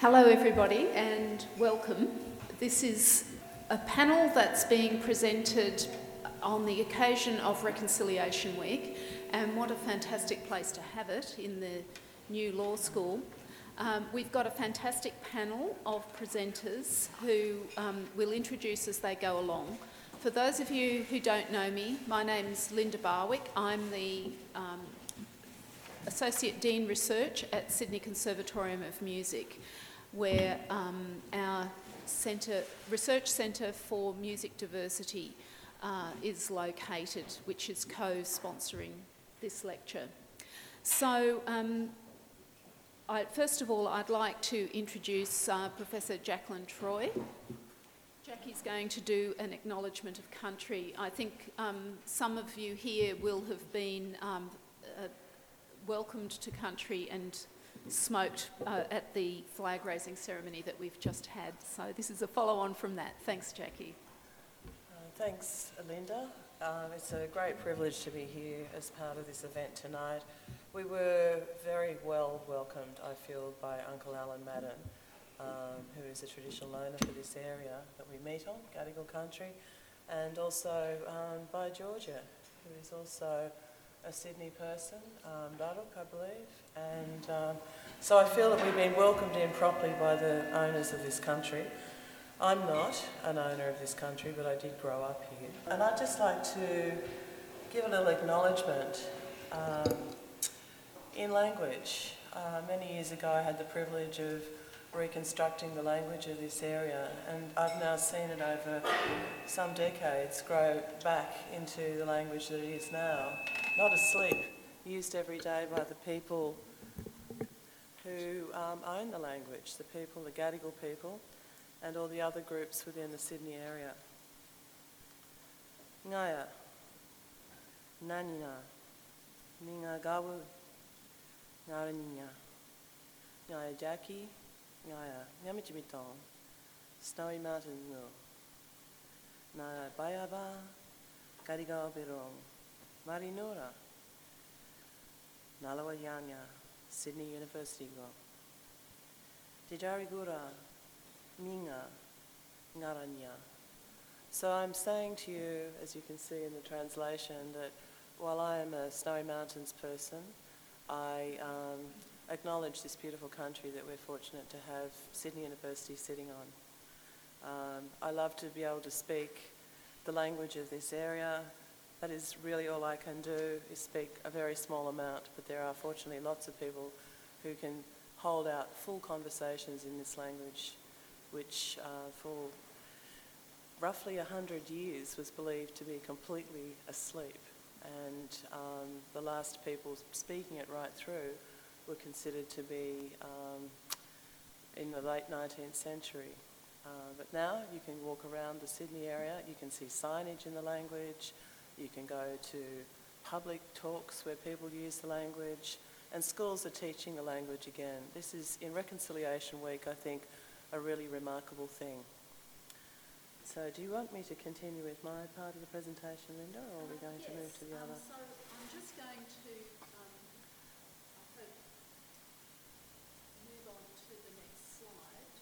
Hello, everybody, and welcome. This is a panel that's being presented on the occasion of Reconciliation Week, and what a fantastic place to have it in the new law school. Um, we've got a fantastic panel of presenters who um, will introduce as they go along. For those of you who don't know me, my name's Linda Barwick. I'm the um, Associate Dean Research at Sydney Conservatorium of Music where um, our centre, research centre for music diversity uh, is located, which is co-sponsoring this lecture. So, um, I, first of all, I'd like to introduce uh, Professor Jakelin Troy. Jackie's going to do an acknowledgement of country. I think um, some of you here will have been um, uh, welcomed to country and smoked uh, at the flag raising ceremony that we've just had. So this is a follow on from that. Thanks, Jackie. Uh, thanks, Linda. Um, it's a great privilege to be here as part of this event tonight. We were very well welcomed, I feel, by Uncle Allen Madden, um, who is a traditional owner for this area that we meet on, Gadigal country, and also um, by Georgia, who is also a Sydney person, um, I believe, and um, so I feel that we've been welcomed in properly by the owners of this country. I'm not an owner of this country, but I did grow up here. And I'd just like to give a little acknowledgement um, in language. Uh, many years ago, I had the privilege of reconstructing the language of this area, and I've now seen it over some decades grow back into the language that it is now. Not asleep, used every day by the people who um, own the language, the people, the Gadigal people, and all the other groups within the Sydney area. Ngaya, Nanina, Ninga Gawu, Ngaraninya, Ngaya Jackie, Ngaya Nyamichimitong, Snowy Mountains no, Naya Bayaba, Gadigal Birong, Marinora, Nalawa Yanya, Sydney University go. Dijarigura Minga Ngaranya. So I'm saying to you, as you can see in the translation, that while I am a Snowy Mountains person, I um, acknowledge this beautiful country that we're fortunate to have Sydney University sitting on. Um, I love to be able to speak the language of this area, that is really all I can do is speak a very small amount, but there are fortunately lots of people who can hold out full conversations in this language, which uh, for roughly 100 years was believed to be completely asleep. And um, the last people speaking it right through were considered to be um, in the late 19th century. Uh, but now you can walk around the Sydney area, you can see signage in the language, you can go to public talks where people use the language, and schools are teaching the language again. This is, in Reconciliation Week, I think, a really remarkable thing. So do you want me to continue with my part of the presentation, Linda, or are we going to move to the other I'm just going to um, move on to the next slide.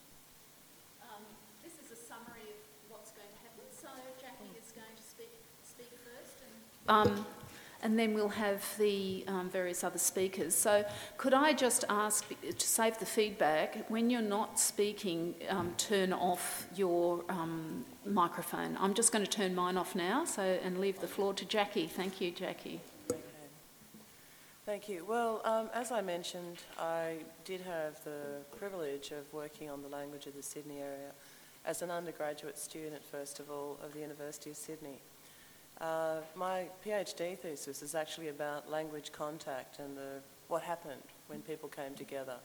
Um, this is a summary of what's going to happen. So Jackie is going to speak speak first, and, um, and then we'll have the um, various other speakers. So, could I just ask to save the feedback when you're not speaking, um, turn off your um, microphone. I'm just going to turn mine off now, so and leave the floor to Jackie. Thank you, Jackie. Thank you. Well, um, as I mentioned, I did have the privilege of working on the language of the Sydney area as an undergraduate student, first of all, of the University of Sydney. Uh, my PhD thesis is actually about language contact and the, what happened when people came together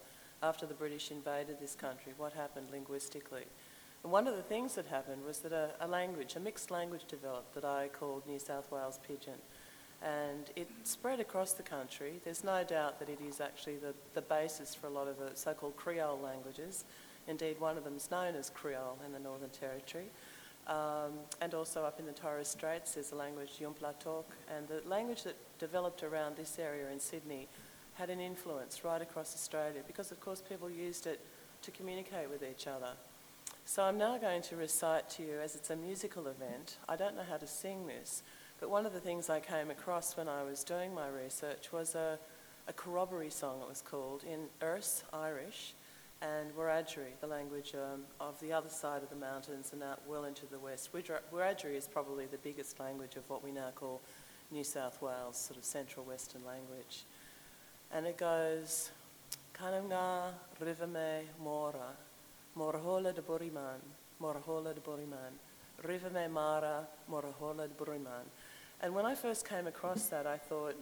after the British invaded this country, what happened linguistically. And one of the things that happened was that a, a language, a mixed language developed that I called New South Wales Pidgin. And it spread across the country. There's no doubt that it is actually the, the basis for a lot of the so-called Creole languages. Indeed, one of them is known as Creole in the Northern Territory. Um, and also up in the Torres Straits, is a language, Yumplatok, and the language that developed around this area in Sydney had an influence right across Australia because, of course, people used it to communicate with each other. So I'm now going to recite to you, as it's a musical event. I don't know how to sing this, but one of the things I came across when I was doing my research was a, a corroboree song, it was called, in Erse, Irish, and Wiradjuri, the language um, of the other side of the mountains and out well into the west. Wiradjuri is probably the biggest language of what we now call New South Wales, sort of central western language. And it goes, Kananga Rivame Mora, Morahola de Buriman, Morahola de Buriman, Rivame Mara, Morahola de Buriman. And when I first came across that, I thought,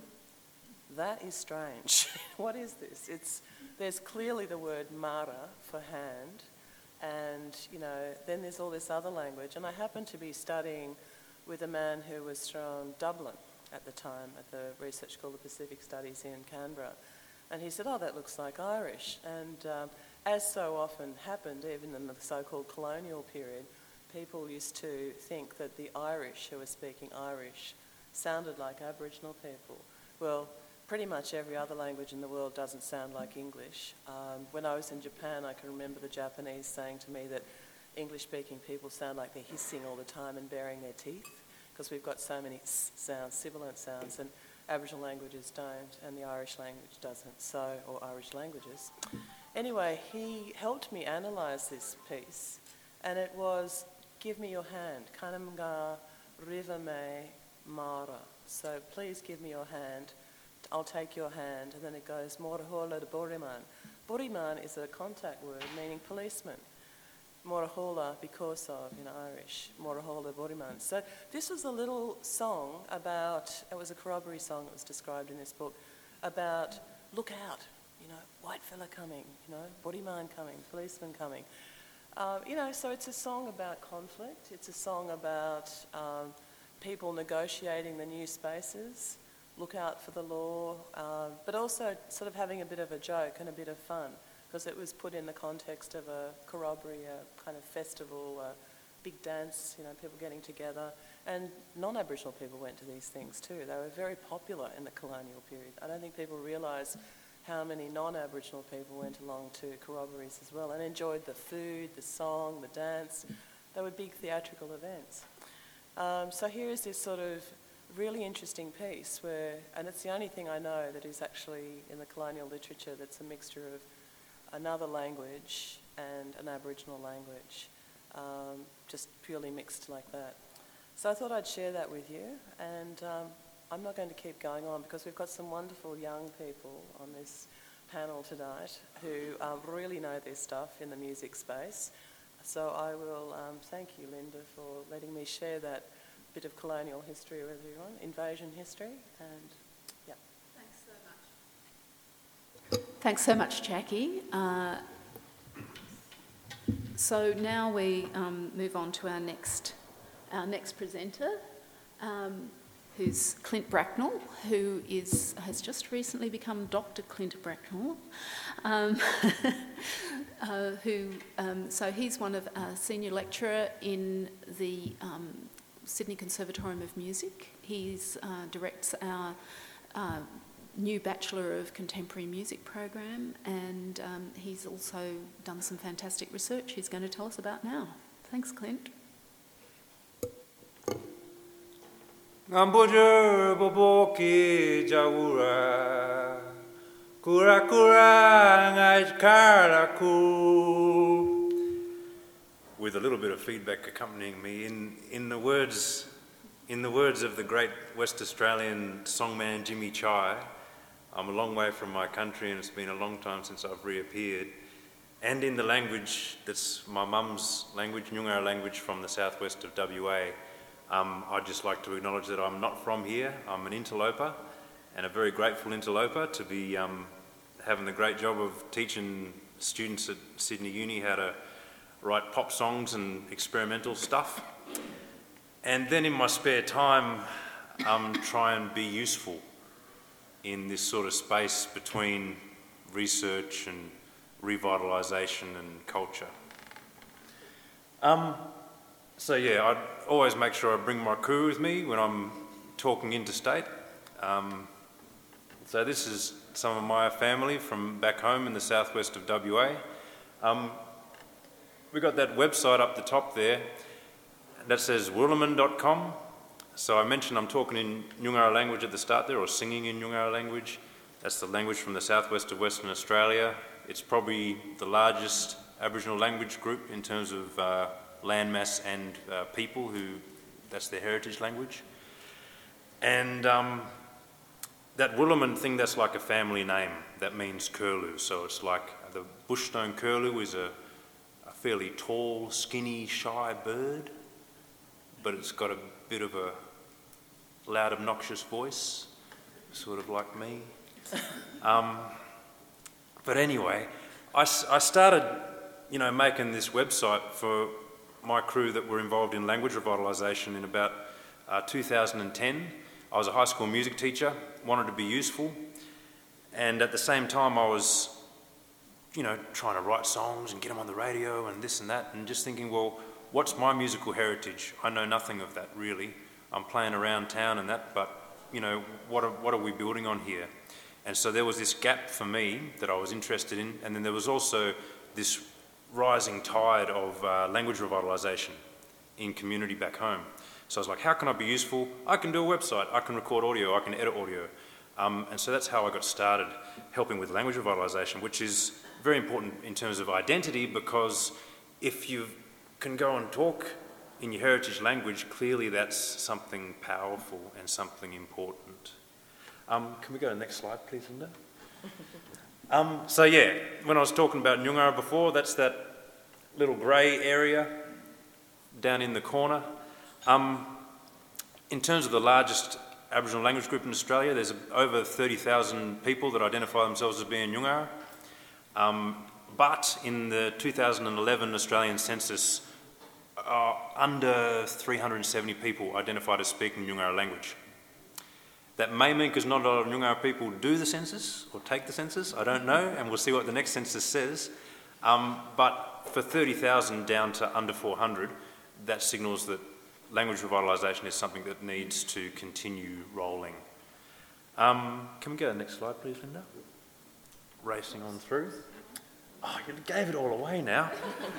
that is strange. what is this? It's, there's clearly the word Mara for hand, and you know, then there's all this other language. And I happened to be studying with a man who was from Dublin, at the time at the Research School of Pacific Studies in Canberra. And he said, Oh, that looks like Irish. And um, as so often happened, even in the so called colonial period, people used to think that the Irish who were speaking Irish sounded like Aboriginal people. Well, pretty much every other language in the world doesn't sound like English. Um, when I was in Japan, I can remember the Japanese saying to me that English speaking people sound like they're hissing all the time and baring their teeth because we've got so many sounds, sibilant sounds, and Aboriginal languages don't, and the Irish language doesn't, so, or Irish languages. Anyway, he helped me analyse this piece, and it was give me your hand, kanamga rivame mara. So please give me your hand, I'll take your hand, and then it goes morahola de boriman. Boriman is a contact word meaning policeman. Morahola because of in Irish, Morahola Boriman. So this was a little song about, it was a corroboree song that was described in this book, about look out, you know, white fella coming, you know, Boriman coming, policeman coming. Uh, you know, so it's a song about conflict, it's a song about um, people negotiating the new spaces, look out for the law, uh, but also sort of having a bit of a joke and a bit of fun because it was put in the context of a corroboree, a kind of festival, a big dance, you know, people getting together. And non-Aboriginal people went to these things too. They were very popular in the colonial period. I don't think people realise how many non-Aboriginal people went along to corroborees as well and enjoyed the food, the song, the dance. They were big theatrical events. Um, so here is this sort of really interesting piece where, and it's the only thing I know that is actually in the colonial literature that's a mixture of another language and an Aboriginal language, um, just purely mixed like that. So I thought I'd share that with you, and um, I'm not going to keep going on because we've got some wonderful young people on this panel tonight who um, really know their stuff in the music space. So I will um, thank you, Linda, for letting me share that bit of colonial history with everyone, invasion history, and yeah. Thanks so much, Thanks so much, Jackie. Uh, so now we um, move on to our next, our next presenter, um, who's Clint Bracknell, who is, has just recently become Dr. Clint Bracknell. Um, uh, who, um, so he's one of a senior lecturer in the um, Sydney Conservatorium of Music. He uh, directs our uh, new Bachelor of Contemporary Music program, and um, he's also done some fantastic research he's going to tell us about now. Thanks, Clint. kura kura with a little bit of feedback accompanying me in, in the words in the words of the great West Australian songman Jimmy Chi I'm a long way from my country and it's been a long time since I've reappeared. And in the language that's my mum's language, Nyungar language from the southwest of WA, um, I'd just like to acknowledge that I'm not from here. I'm an interloper and a very grateful interloper to be um, having the great job of teaching students at Sydney Uni how to write pop songs and experimental stuff. And then in my spare time, um, try and be useful in this sort of space between research and revitalisation and culture. Um, so yeah, I always make sure I bring my crew with me when I'm talking interstate. Um, so this is some of my family from back home in the southwest of WA. Um, we've got that website up the top there that says wirlomin.com. So I mentioned I'm talking in Nyungara language at the start there, or singing in Nyungara language. That's the language from the southwest of Western Australia. It's probably the largest Aboriginal language group in terms of uh, landmass and uh, people who that's their heritage language. And um, that Wirlomin thing, that's like a family name that means curlew. So it's like the bushstone curlew is a fairly tall, skinny, shy bird, but it's got a bit of a loud, obnoxious voice, sort of like me. Um, but anyway, I, I started, you know, making this website for my crew that were involved in language revitalisation in about uh, 2010. I was a high school music teacher, wanted to be useful, and at the same time, I was, you know, trying to write songs and get them on the radio and this and that, and just thinking, well, what's my musical heritage? I know nothing of that really. I'm playing around town and that, but you know, what are, what are we building on here? And so there was this gap for me that I was interested in, and then there was also this rising tide of uh, language revitalisation in community back home. So I was like, how can I be useful? I can do a website, I can record audio, I can edit audio. Um, and so that's how I got started helping with language revitalisation, which is very important in terms of identity because if you can go and talk in your heritage language, clearly that's something powerful and something important. Um, can we go to the next slide, please, Linda? Um, so yeah, when I was talking about Nyungara before, that's that little grey area down in the corner. Um, in terms of the largest Aboriginal language group in Australia, there's over 30,000 people that identify themselves as being Nyungara. Um, but in the 2011 Australian census, uh, under 370 people identified as speaking Nyungara language. That may mean because not a lot of Nyungara people do the census or take the census, I don't know, and we'll see what the next census says. Um, but for 30,000 down to under 400, that signals that language revitalisation is something that needs to continue rolling. Um, can we go to the next slide, please, Linda? Racing on through. Oh, you gave it all away now.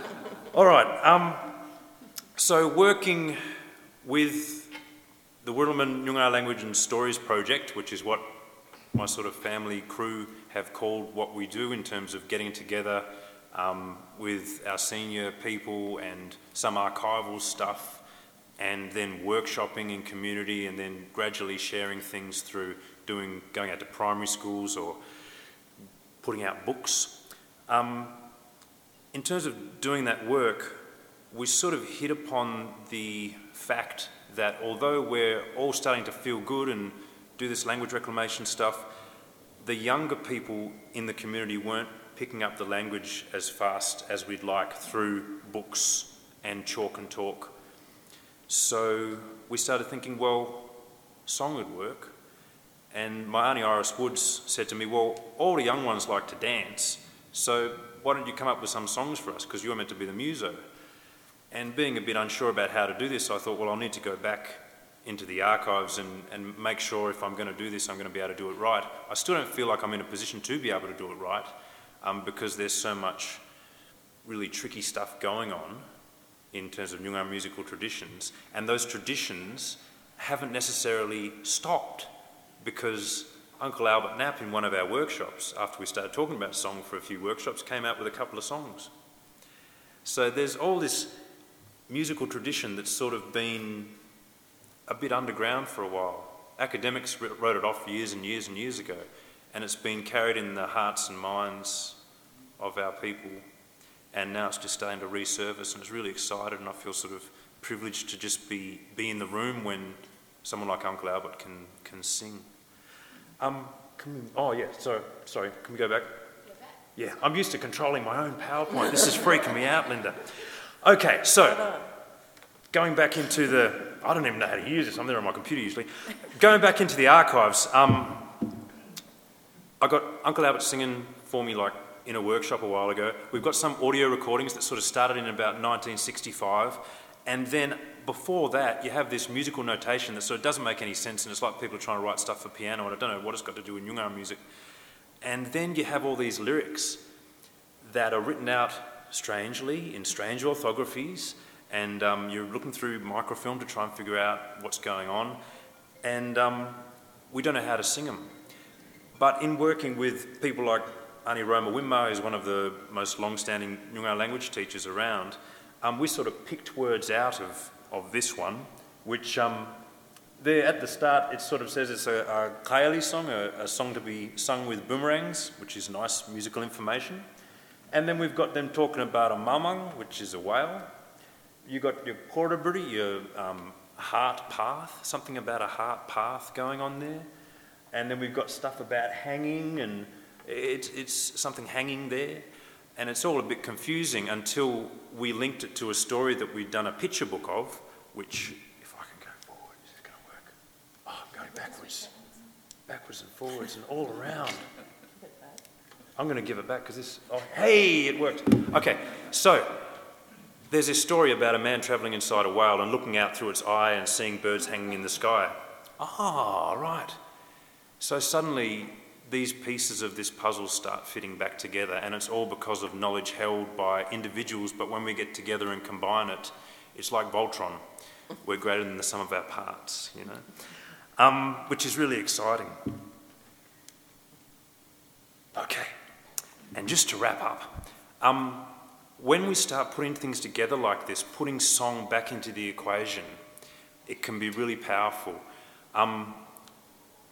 all right. Um, so, working with the Wirlomin Nyungar Language and Stories Project, which is what my sort of family crew have called what we do in terms of getting together um, with our senior people and some archival stuff, and then workshopping in community, and then gradually sharing things through doing going out to primary schools or putting out books. Um, in terms of doing that work, we sort of hit upon the fact that although we're all starting to feel good and do this language reclamation stuff, the younger people in the community weren't picking up the language as fast as we'd like through books and chalk and talk. So we started thinking, well, song would work. And my auntie Iris Woods said to me, well, all the young ones like to dance, so why don't you come up with some songs for us, because you're meant to be the muso. And being a bit unsure about how to do this, I thought, well, I'll need to go back into the archives and, and make sure if I'm going to do this, I'm going to be able to do it right. I still don't feel like I'm in a position to be able to do it right um, because there's so much really tricky stuff going on in terms of Nyungar musical traditions, and those traditions haven't necessarily stopped because Uncle Albert Knapp, in one of our workshops, after we started talking about song for a few workshops, came out with a couple of songs. So there's all this musical tradition that's sort of been a bit underground for a while. Academics wrote it off years and years and years ago, and it's been carried in the hearts and minds of our people, and now it's just starting to resurface, and it's really excited, and I feel sort of privileged to just be, be in the room when someone like Uncle Albert can, can sing. Um, can oh, yeah, sorry, sorry, can we go back? Yeah, I'm used to controlling my own PowerPoint. This is freaking me out, Linda. Okay, so going back into the, I don't even know how to use this, I'm there on my computer usually. Going back into the archives, um, I got Uncle Albert singing for me like in a workshop a while ago. We've got some audio recordings that sort of started in about 1965, and then before that, you have this musical notation that sort of doesn't make any sense, and it's like people are trying to write stuff for piano, and I don't know what it's got to do with Nyungar music. And then you have all these lyrics that are written out strangely in strange orthographies, and um, you're looking through microfilm to try and figure out what's going on, and um, we don't know how to sing them. But in working with people like Ani Roma Winmar, who's one of the most long-standing Noongar language teachers around, um, we sort of picked words out of, of this one, which um, there at the start it sort of says it's a, a song, a, a song to be sung with boomerangs, which is nice musical information. And then we've got them talking about a mamang, which is a whale. You've got your Portaburi, your um, heart path, something about a heart path going on there. And then we've got stuff about hanging, and it's, it's something hanging there. And it's all a bit confusing until we linked it to a story that we'd done a picture book of, which, if I can go forward, is it going to work? Oh, I'm going backwards. Backwards and forwards and all around. I'm going to give it back because this. Oh, hey, it worked. Okay, so there's this story about a man travelling inside a whale and looking out through its eye and seeing birds hanging in the sky. Ah, right. So suddenly these pieces of this puzzle start fitting back together, and it's all because of knowledge held by individuals, but when we get together and combine it, it's like Voltron. We're greater than the sum of our parts, you know, um, which is really exciting. Okay, and just to wrap up, um, when we start putting things together like this, putting song back into the equation, it can be really powerful. Um,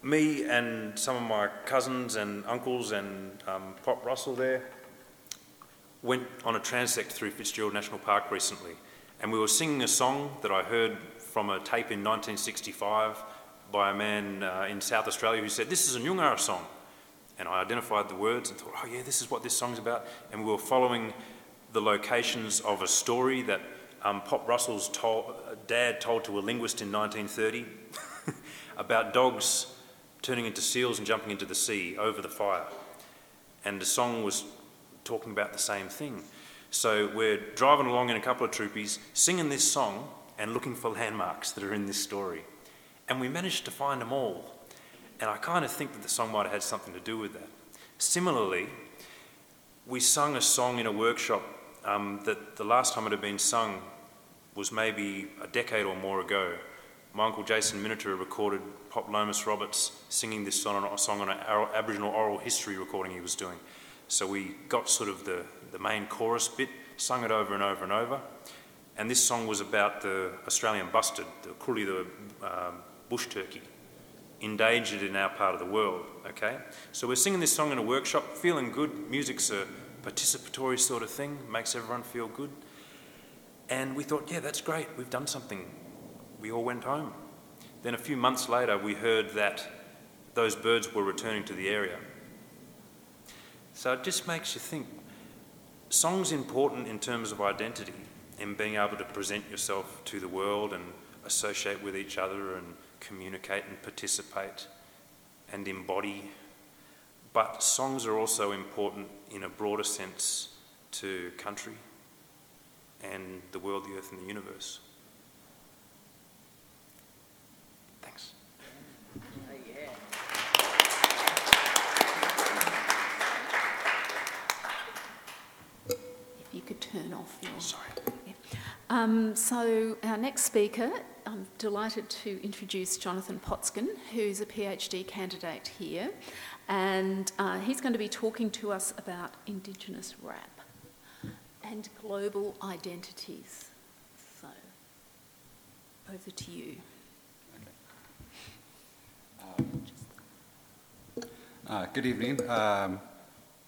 me and some of my cousins and uncles and um, Pop Russell there went on a transect through Fitzgerald National Park recently, and we were singing a song that I heard from a tape in 1965 by a man uh, in South Australia who said, This is a Nyungara song. And I identified the words and thought, Oh, yeah, this is what this song's about. And we were following the locations of a story that um, Pop Russell's told, dad told to a linguist in 1930 about dogs turning into seals and jumping into the sea over the fire. And the song was talking about the same thing. So we're driving along in a couple of troopies, singing this song and looking for landmarks that are in this story. And we managed to find them all. And I kind of think that the song might have had something to do with that. Similarly, we sung a song in a workshop um, that the last time it had been sung was maybe a decade or more ago. My uncle Jason Minitor recorded Pop Lomas Roberts singing this song on, song on an Aboriginal oral history recording he was doing. So we got sort of the, the main chorus bit, sung it over and over and over. And this song was about the Australian bustard, the kuli, the um, bush turkey, endangered in our part of the world. Okay, so we're singing this song in a workshop, feeling good. Music's a participatory sort of thing, makes everyone feel good. And we thought, yeah, that's great. We've done something. We all went home. Then a few months later, we heard that those birds were returning to the area. So it just makes you think song's important in terms of identity and being able to present yourself to the world and associate with each other and communicate and participate and embody. But songs are also important in a broader sense to country and the world, the earth, and the universe. Could turn off your. Sorry. Yeah. Um, so, our next speaker, I'm delighted to introduce Jonathan Potskin, who's a PhD candidate here, and uh, he's going to be talking to us about Indigenous rap and global identities. So, over to you. Uh, good evening. Um,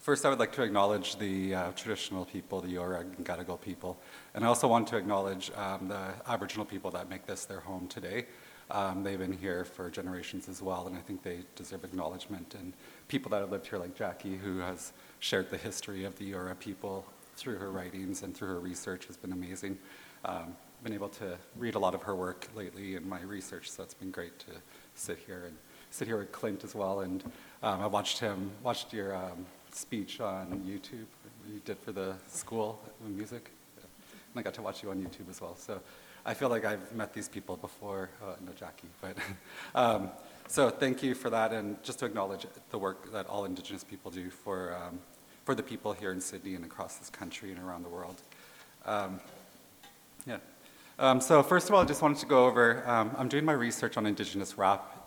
first, I would like to acknowledge the uh, traditional people, the Eora and Gadigal people, and I also want to acknowledge um, the Aboriginal people that make this their home today. Um, they've been here for generations as well, and I think they deserve acknowledgement. And people that have lived here, like Jackie, who has shared the history of the Eora people through her writings and through her research, has been amazing. Um, been able to read a lot of her work lately in my research, so it's been great to sit here and sit here with Clint as well. And um, I watched him, watched your um, speech on YouTube you did for the school music. And I got to watch you on YouTube as well. So I feel like I've met these people before. Uh, no, Jackie, but um, so thank you for that. And just to acknowledge the work that all Indigenous people do for um, for the people here in Sydney and across this country and around the world. Um, yeah. Um, so first of all, I just wanted to go over, um, I'm doing my research on Indigenous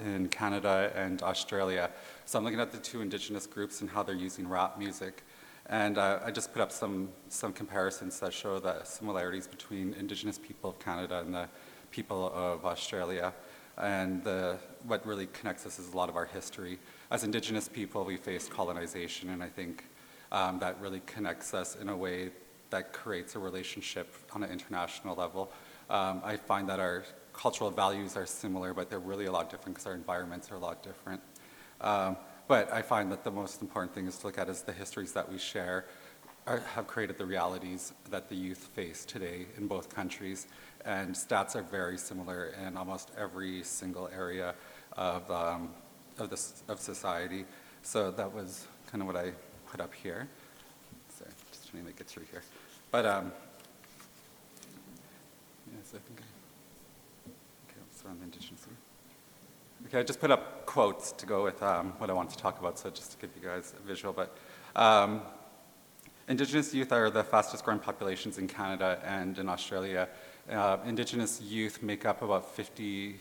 in Canada and Australia. So I'm looking at the two Indigenous groups and how they're using rap music. And uh, I just put up some, some comparisons that show the similarities between Indigenous people of Canada and the people of Australia. And the, what really connects us is a lot of our history. As Indigenous people, we faced colonization, and I think um, that really connects us in a way that creates a relationship on an international level. Um, I find that our cultural values are similar, but they're really a lot different because our environments are a lot different. Um, but I find that the most important thing is to look at is the histories that we share are, have created the realities that the youth face today in both countries. And stats are very similar in almost every single area of, um, of, this, of society. So that was kind of what I put up here. Sorry, just trying to make it through here. But um, yes, I think I, one. Okay, I just put up quotes to go with um, what I want to talk about, so just to give you guys a visual. But um, Indigenous youth are the fastest growing populations in Canada and in Australia. Uh, Indigenous youth make up about 53%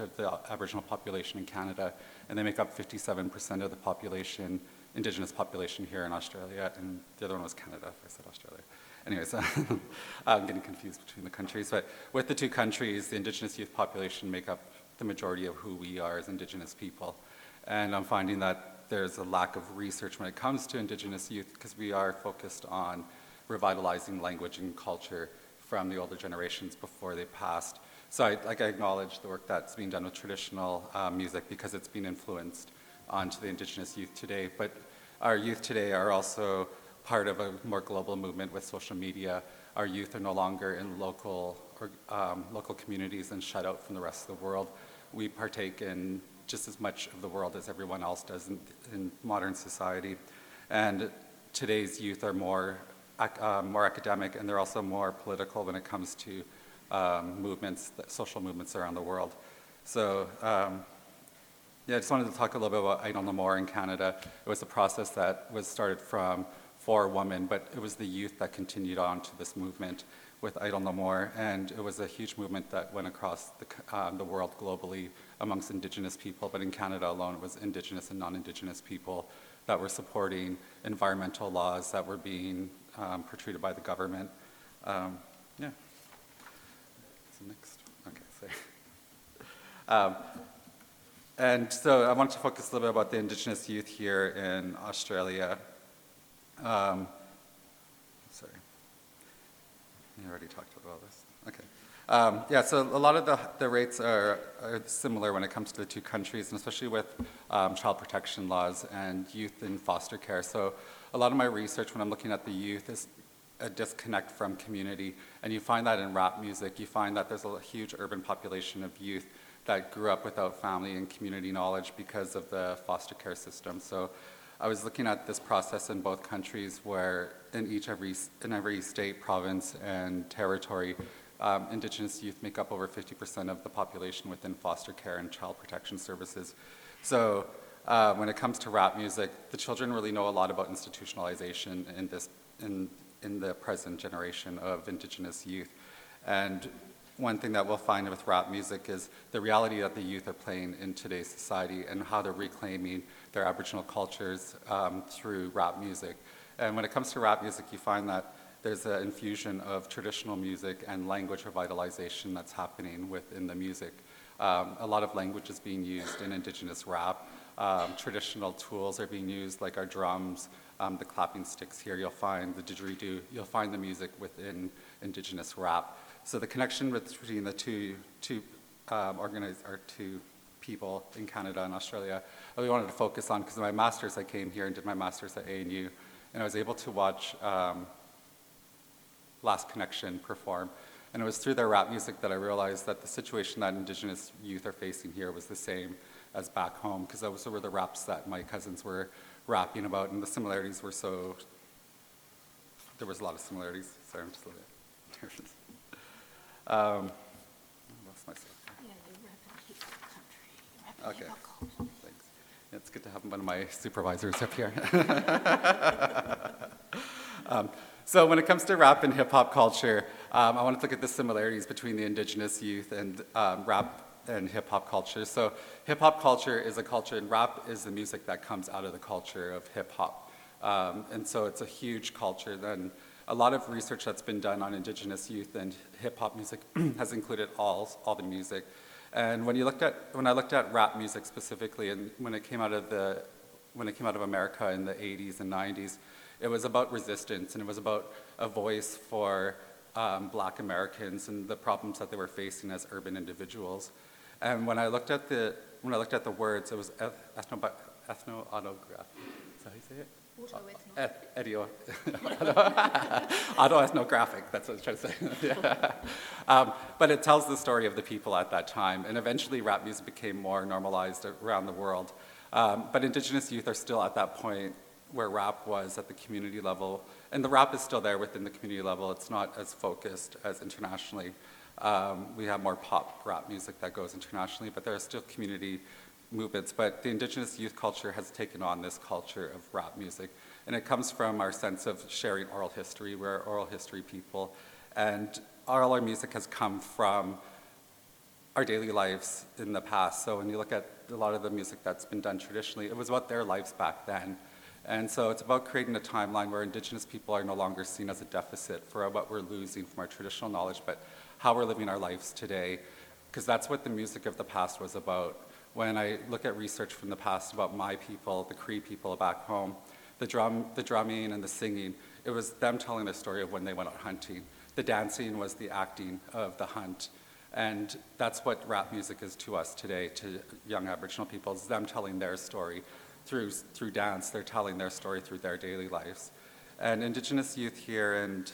of the Aboriginal population in Canada, and they make up 57% of the population, Indigenous population here in Australia, and the other one was Canada, if I said Australia. Anyways, I'm getting confused between the countries, but with the two countries, the Indigenous youth population make up the majority of who we are as Indigenous people. And I'm finding that there's a lack of research when it comes to Indigenous youth because we are focused on revitalizing language and culture from the older generations before they passed. So I, like I acknowledge the work that's being done with traditional uh, music because it's been influenced onto the Indigenous youth today. But our youth today are also part of a more global movement with social media. Our youth are no longer in local or um, local communities and shut out from the rest of the world. We partake in just as much of the world as everyone else does in, in modern society. And today's youth are more, uh, more academic and they're also more political when it comes to um, movements, social movements around the world. So, um, yeah, I just wanted to talk a little bit about Idle No More in Canada. It was a process that was started from for women, but it was the youth that continued on to this movement with Idle No More, and it was a huge movement that went across the, um, the world globally amongst Indigenous people, but in Canada alone, it was Indigenous and non-Indigenous people that were supporting environmental laws that were being um, protruded by the government. Um, yeah. So next, okay, sorry. Um, and so I want to focus a little bit about the Indigenous youth here in Australia. Um, sorry. You already talked about all this. Okay. Um, yeah, so a lot of the, the rates are, are similar when it comes to the two countries, and especially with um, child protection laws and youth in foster care. So a lot of my research when I'm looking at the youth is a disconnect from community. And you find that in rap music. You find that there's a huge urban population of youth that grew up without family and community knowledge because of the foster care system. So I was looking at this process in both countries where in each every, in every state, province, and territory, um, Indigenous youth make up over 50% of the population within foster care and child protection services. So uh, when it comes to rap music, the children really know a lot about institutionalization in this in in the present generation of Indigenous youth. And one thing that we'll find with rap music is the reality that the youth are playing in today's society and how they're reclaiming their Aboriginal cultures um, through rap music. And when it comes to rap music, you find that there's an infusion of traditional music and language revitalization that's happening within the music. Um, a lot of language is being used in Indigenous rap. Um, traditional tools are being used, like our drums, um, the clapping sticks here. You'll find the didgeridoo. You'll find the music within Indigenous rap. So the connection between the two two um, or two people in Canada and Australia, I really wanted to focus on because my master's I came here and did my master's at ANU, and I was able to watch um, Last Kinection perform. And it was through their rap music that I realized that the situation that Indigenous youth are facing here was the same as back home, because those were the raps that my cousins were rapping about, and the similarities were so. There was a lot of similarities. Sorry, I'm just a little bit nervous. Um, lost myself. Okay. Thanks. It's good to have one of my supervisors up here. Um, so when it comes to rap and hip hop culture, um, I wanted to look at the similarities between the indigenous youth and um, rap and hip hop culture. So hip hop culture is a culture, and rap is the music that comes out of the culture of hip hop. Um, and so it's a huge culture. Then a lot of research that's been done on indigenous youth and hip hop music has included all, all the music. And when you looked at when I looked at rap music specifically, and when it came out of the when it came out of America in the 80s and 90s, it was about resistance and it was about a voice for um, black Americans and the problems that they were facing as urban individuals. And when I looked at the, when I looked at the words, it was ethno, ethno-autograph. Is that how you say it? Eth- Edio, autoethnographic, that's what I was trying to say. yeah. um, but it tells the story of the people at that time, and eventually rap music became more normalized around the world. Um, but Indigenous youth are still at that point where rap was at the community level, and the rap is still there within the community level. It's not as focused as internationally. Um, we have more pop rap music that goes internationally, but there are still community movements. But the indigenous youth culture has taken on this culture of rap music, and it comes from our sense of sharing oral history. We're oral history people, and all our music has come from our daily lives in the past. So when you look at a lot of the music that's been done traditionally, it was about their lives back then. And so it's about creating a timeline where Indigenous people are no longer seen as a deficit for what we're losing from our traditional knowledge, but how we're living our lives today. Because that's what the music of the past was about. When I look at research from the past about my people, the Cree people back home, the, drum, the drumming and the singing, it was them telling the story of when they went out hunting. The dancing was the acting of the hunt. And that's what rap music is to us today, to young Aboriginal people, is them telling their story through, through dance, they're telling their story through their daily lives. And Indigenous youth here, and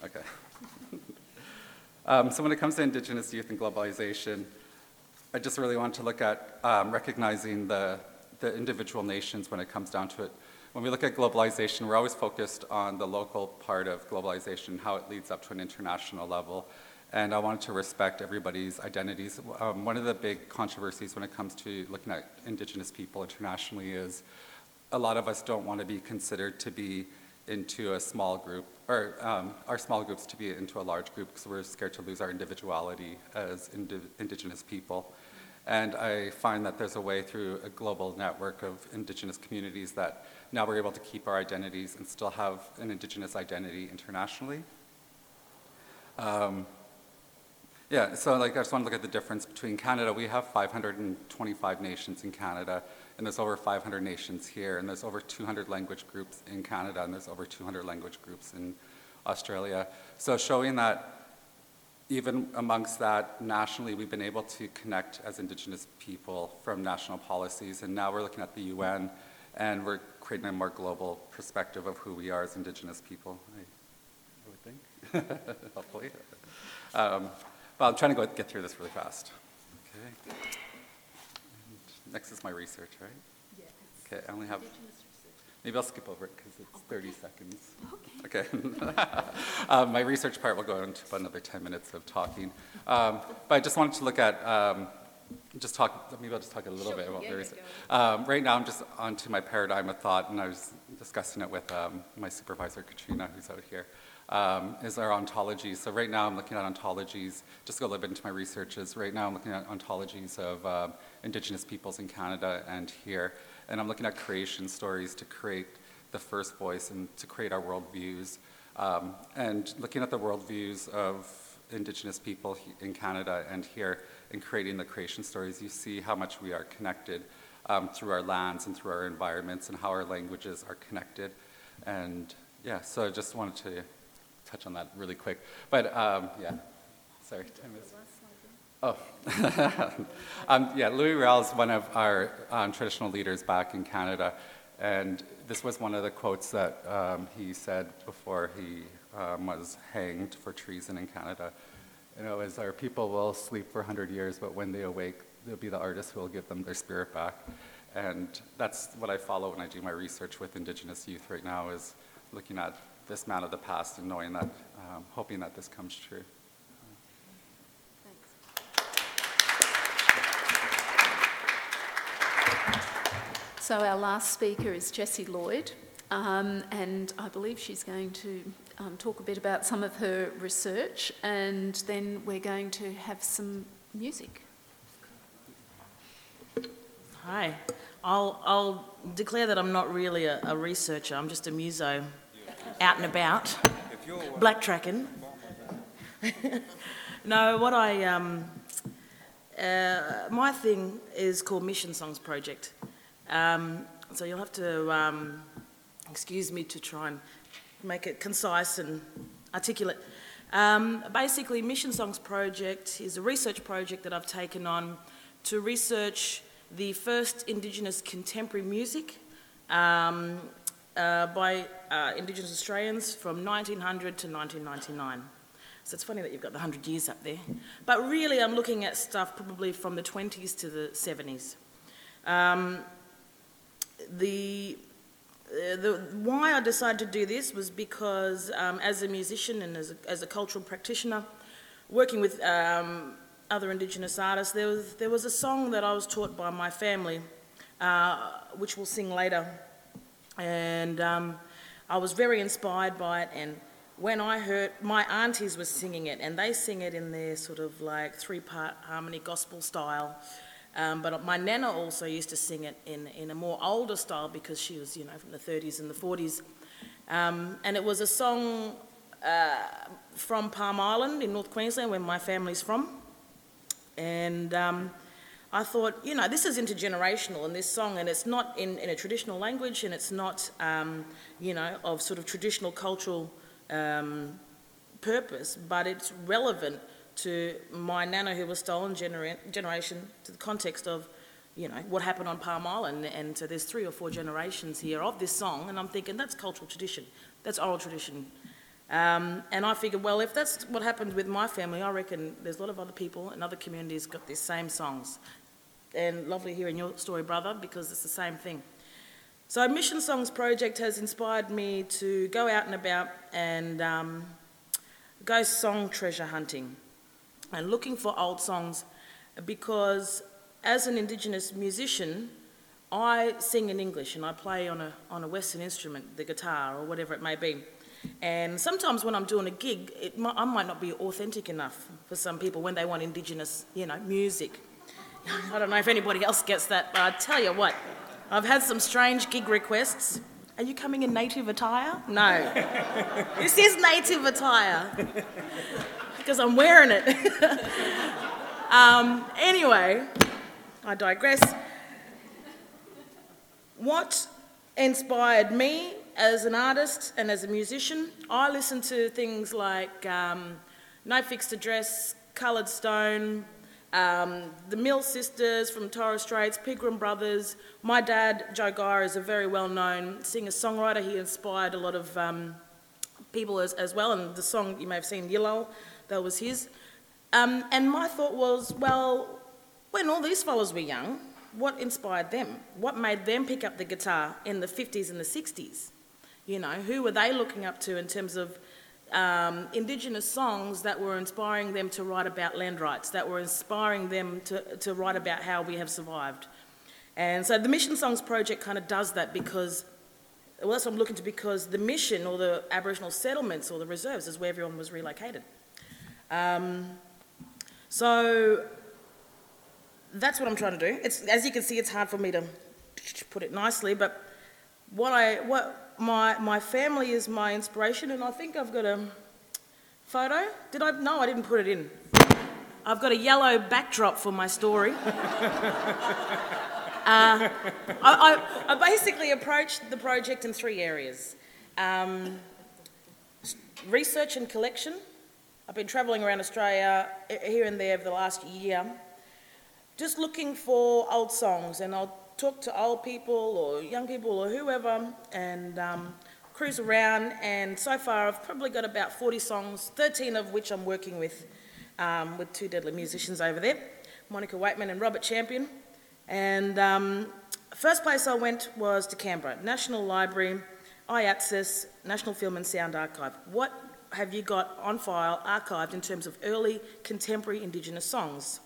time. Okay. Um, so when it comes to Indigenous youth and globalization, I just really want to look at um, recognizing the, the individual nations when it comes down to it. When we look at globalization, we're always focused on the local part of globalization, how it leads up to an international level and I wanted to respect everybody's identities. Um, one of the big controversies when it comes to looking at Indigenous people internationally is a lot of us don't want to be considered to be into a small group, or um, our small groups to be into a large group because we're scared to lose our individuality as indi- Indigenous people. And I find that there's a way through a global network of Indigenous communities that now we're able to keep our identities and still have an Indigenous identity internationally. Um, yeah, so like I just want to look at the difference between Canada. We have 525 nations in Canada, and there's over 500 nations here, and there's over 200 language groups in Canada, and there's over 200 language groups in Australia. So showing that even amongst that, nationally, we've been able to connect as Indigenous people from national policies, and now we're looking at the UN, and we're creating a more global perspective of who we are as Indigenous people. I, would think, hopefully. Um, well, I'm trying to go, get through this really fast. Okay. Next is my research, right? Yes. Okay, I only have, maybe I'll skip over it because it's 30 seconds. Okay. um, my research part will go into about another 10 minutes of talking. Um, but I just wanted to look at, um, just talk, maybe I'll just talk a little Sure, bit about yeah, the research. Um, right now, I'm just onto my paradigm of thought, and I was discussing it with um, my supervisor, Katrina, who's out here um, is our ontology. So right now I'm looking at ontologies, just go a little bit into my researches. Right now I'm looking at ontologies of Indigenous peoples in Canada and here. And I'm looking at creation stories to create the first voice and to create our worldviews. Um, and looking at the worldviews of Indigenous people in Canada and here and creating the creation stories, you see how much we are connected um, through our lands and through our environments and how our languages are connected. And yeah, so I just wanted to touch on that really quick. But um, yeah, sorry. Oh, um, yeah, Louis Riel is one of our um, traditional leaders back in Canada, and this was one of the quotes that um, he said before he um, was hanged for treason in Canada. You know, is our people will sleep for 100 years, but when they awake, they'll be the artists who will give them their spirit back. And that's what I follow when I do my research with Indigenous youth right now is looking at this man of the past and knowing that, um, hoping that this comes true. Thanks. So our last speaker is Jessie Lloyd, um, and I believe she's going to um, talk a bit about some of her research, and then we're going to have some music. Hi. I'll, I'll declare that I'm not really a, a researcher, I'm just a muso out and about, black tracking. no, what I, um, uh, my thing is called Mission Songs Project. Um, so you'll have to um, excuse me to try and make it concise and articulate. Um, basically, Mission Songs Project is a research project that I've taken on to research the first Indigenous contemporary music um, uh, by uh, Indigenous Australians from 1900 to 1999. So it's funny that you've got the 100 years up there. But really, I'm looking at stuff probably from the 20s to the 70s. Um, the, uh, the, why I decided to do this was because, um, as a musician and as a, as a cultural practitioner, working with um, other Indigenous artists, there was, there was a song that I was taught by my family, uh, which we'll sing later. And um, I was very inspired by it. And when I heard, my aunties were singing it, and they sing it in their sort of like three part harmony gospel style. Um, but my nana also used to sing it in, in a more older style because she was, you know, from the 30s and the 40s. Um, and it was a song uh, from Palm Island in North Queensland, where my family's from. And um, I thought, you know, this is intergenerational in this song, and it's not in, in a traditional language, and it's not, um, you know, of sort of traditional cultural um, purpose, but it's relevant to my nana who was stolen genera- generation, to the context of, you know, what happened on Palm Island. And so there's three or four generations here of this song, and I'm thinking that's cultural tradition, that's oral tradition. Um, and I figured, well, if that's what happened with my family, I reckon there's a lot of other people in other communities got these same songs. And lovely hearing your story, brother, because it's the same thing. So, Mission Songs Project has inspired me to go out and about and um, go song treasure hunting and looking for old songs because, as an Indigenous musician, I sing in English and I play on a, on a Western instrument, the guitar or whatever it may be. And sometimes when I'm doing a gig, it I might not be authentic enough for some people when they want indigenous, you know, music. I don't know if anybody else gets that, but I tell you what, I've had some strange gig requests. Are you coming in native attire? No. this is native attire because I'm wearing it. um, anyway, I digress. What inspired me as an artist and as a musician, I listen to things like um, No Fixed Address, Coloured Stone, um, the Mills Sisters from Torres Straits, Pigram Brothers. My dad, Joe Geia, is a very well known singer songwriter. He inspired a lot of um, people as, as, well, and the song you may have seen, Yil Lull, that was his. Um, and my thought was, well, when all these fellows were young, what inspired them? What made them pick up the guitar in the 50s and the 60s? You know, who were they looking up to in terms of um, Indigenous songs that were inspiring them to write about land rights, that were inspiring them to, to write about how we have survived? And so the Mission Songs Project kind of does that because, well, that's what I'm looking to because the mission or the Aboriginal settlements or the reserves is where everyone was relocated. Um, so that's what I'm trying to do. It's, as you can see, it's hard for me to put it nicely, but what I, what, my, my family is my inspiration, and I think I've got a photo. Did I? No, I didn't put it in. I've got a yellow backdrop for my story. uh, I, I, I, basically approached the project in three areas um, research and collection. I've been travelling around Australia here and there over the last year, just looking for old songs, and I'll talk to old people or young people or whoever and um, cruise around. And so far, I've probably got about 40 songs, 13 of which I'm working with, um, with two deadly musicians over there, Monica Weightman and Robert Champion. And um, first place I went was to Canberra, National Library, AIATSIS, National Film and Sound Archive. What have you got on file archived in terms of early contemporary Indigenous songs?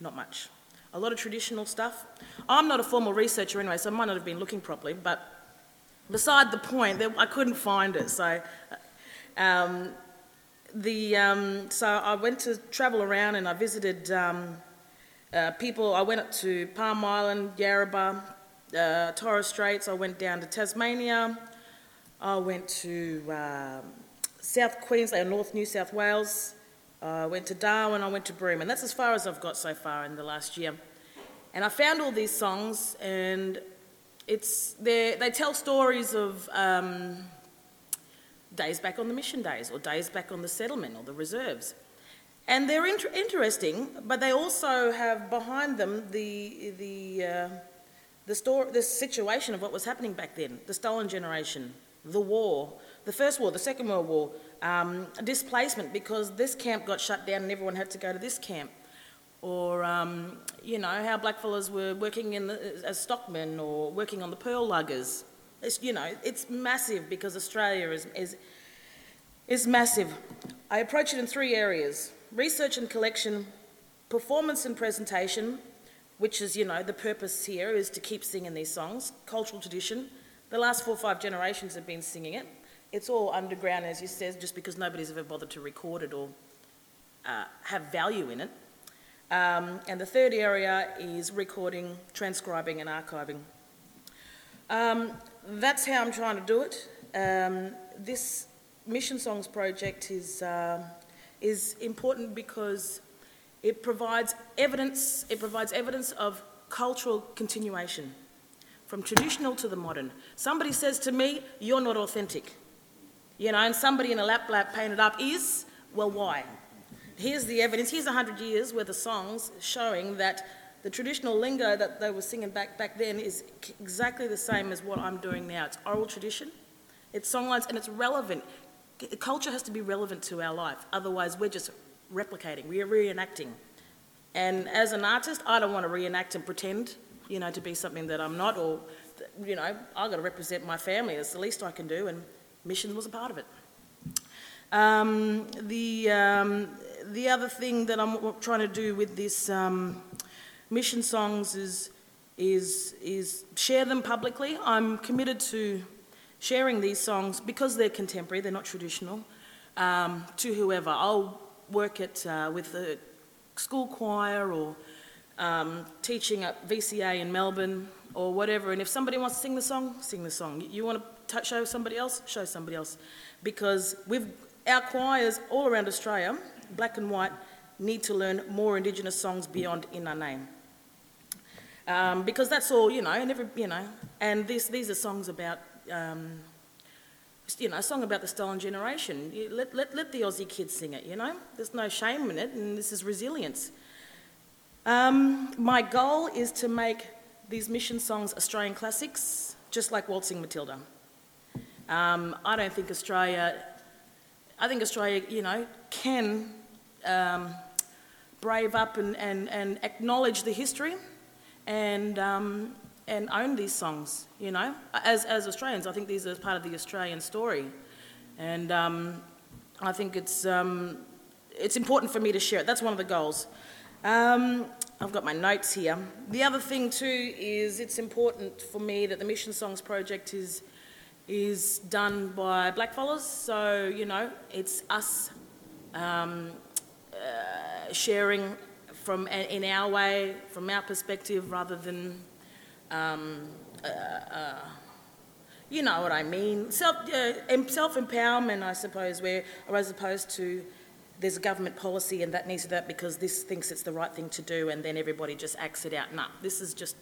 Not much. a lot of traditional stuff. I'm not a formal researcher anyway, so I might not have been looking properly, but beside the point, I couldn't find it. So, um, the, um, so I went to travel around and I visited um, uh, people. I went up to Palm Island, Yarrabah, uh, Torres Straits. I went down to Tasmania. I went to um, South Queensland, North New South Wales. I went to Darwin. I went to Broome, and that's as far as I've got so far in the last year. And I found all these songs, and it's they they tell stories of um, days back on the mission days, or days back on the settlement, or the reserves. And they're inter- interesting, but they also have behind them the the uh, the story, the situation of what was happening back then, the stolen generation, the war, the first war, the second world war, um, displacement because this camp got shut down and everyone had to go to this camp or um, you know how blackfellas were working in the, as stockmen or working on the pearl luggers. It's, you know, it's massive because Australia is, is, is massive. I approach it in three areas: research and collection, performance and presentation, which is you know the purpose here is to keep singing these songs, cultural tradition. The last four or five generations have been singing it. It's all underground, as you said, just because nobody's ever bothered to record it or uh, have value in it. Um, and the third area is recording, transcribing, and archiving. Um, that's how I'm trying to do it. Um, this Mission Songs project is, uh, is important because it provides evidence, it provides evidence of cultural continuation from traditional to the modern. Somebody says to me, You're not authentic. You know, and somebody in a lap lap painted up is, well, why? Here's the evidence. Here's 100 years worth of songs showing that the traditional lingo that they were singing back, back then is exactly the same as what I'm doing now. It's oral tradition, it's songlines, and it's relevant. Culture has to be relevant to our life. Otherwise, we're just replicating, we're reenacting. And as an artist, I don't want to reenact and pretend, you know, to be something that I'm not, or, you know, I've got to represent my family. It's the least I can do, and mission was a part of it. Um, the, um, the other thing that I'm trying to do with this um, mission songs is, is, is share them publicly. I'm committed to sharing these songs because they're contemporary, they're not traditional, um, to whoever. I'll work it uh, with the school choir or um, teaching at VCA in Melbourne or whatever. And if somebody wants to sing the song, sing the song. You want to show somebody else, show somebody else. Because we've, our choirs all around Australia black and white, need to learn more Indigenous songs beyond Inanay. Um, because that's all, you know, and every, you know, and this, these are songs about, um, you know, a song about the stolen generation. You let, let, let the Aussie kids sing it, you know? There's no shame in it, and this is resilience. Um, my goal is to make these mission songs Australian classics, just like Waltzing Matilda. Um, I don't think Australia, I think Australia, you know, can um, brave up and, and, and acknowledge the history and, um, and own these songs, you know. As, as Australians, I think these are part of the Australian story. And um, I think it's, um, it's important for me to share it. That's one of the goals. Um, I've got my notes here. The other thing, too, is it's important for me that the Mission Songs project is, is done by black blackfellas. So, you know, it's us um, uh, sharing from in our way, from our perspective, rather than, um, uh, uh, you know what I mean, self self empowerment, I suppose, where as opposed to there's a government policy and that needs to that because this thinks it's the right thing to do, and then everybody just acts it out. No, this is just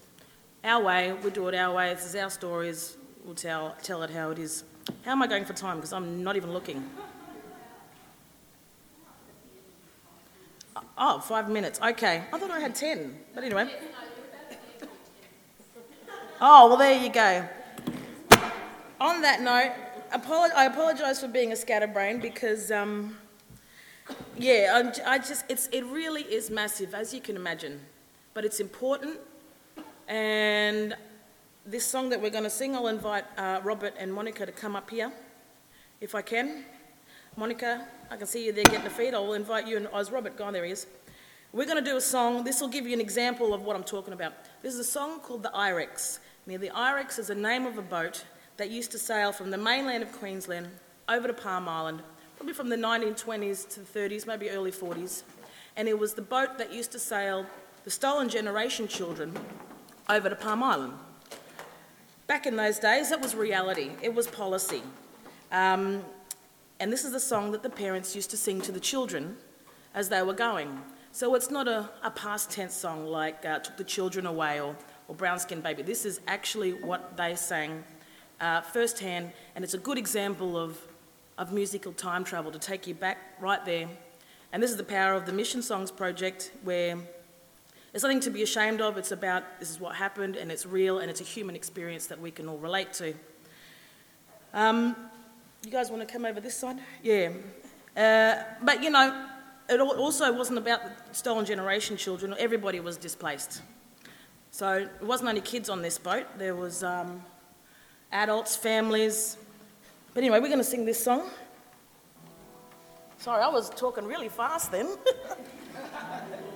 our way. We do it our way. This is our stories. We'll tell tell it how it is. How am I going for time? Because I'm not even looking. Oh, five minutes. Okay. I thought I had ten. But anyway. Oh, well, there you go. On that note, I apologise for being a scatterbrain because, um, yeah, I just, it's, it really is massive, as you can imagine. But it's important. And this song that we're going to sing, I'll invite uh, Robert and Monica to come up here, if I can. Monica, I can see you there getting the feed. I'll invite you and Oz Robert. Go on, there he is. We're going to do a song. This will give you an example of what I'm talking about. This is a song called the Irex. Now, the Irex is the name of a boat that used to sail from the mainland of Queensland over to Palm Island, probably from the 1920s to the 30s, maybe early 40s. And it was the boat that used to sail the stolen generation children over to Palm Island. Back in those days, that was reality, it was policy. Um, and this is the song that the parents used to sing to the children as they were going. So it's not a, a past tense song like uh, Took the Children Away or, or Brown Skin Baby. This is actually what they sang uh, firsthand, and it's a good example of, of musical time travel to take you back right there. And this is the power of the Mission Songs Project, where it's nothing to be ashamed of. It's about this is what happened, and it's real, and it's a human experience that we can all relate to. Um, you guys want to come over this side? Yeah. Uh, but you know, it also wasn't about the stolen generation children. Everybody was displaced. So it wasn't only kids on this boat. There was um, adults, families. But anyway, we're going to sing this song. Sorry, I was talking really fast then.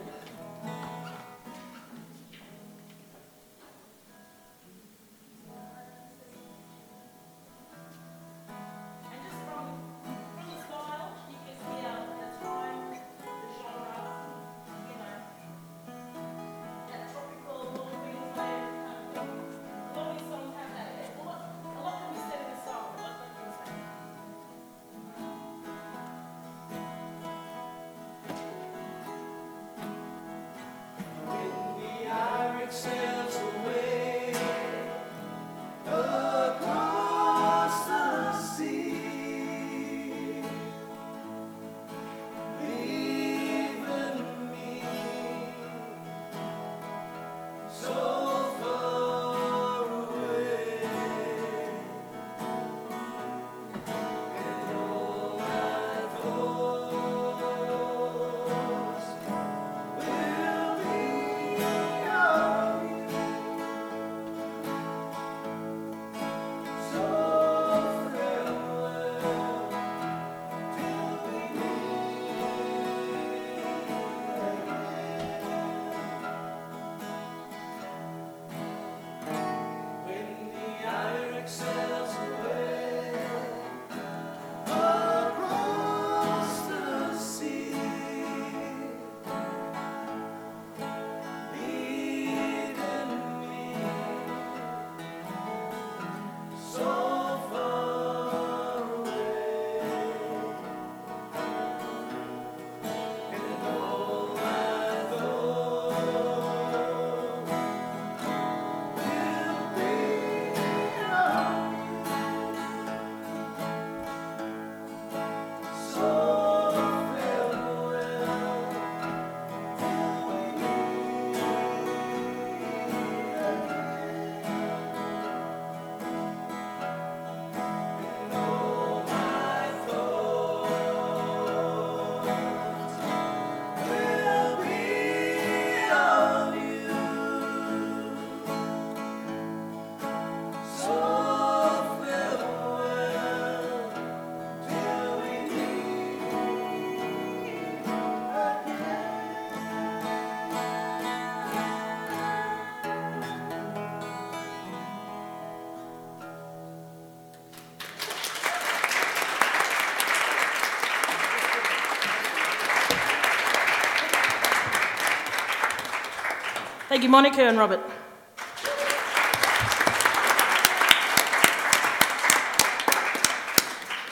Thank you, Monica and Robert.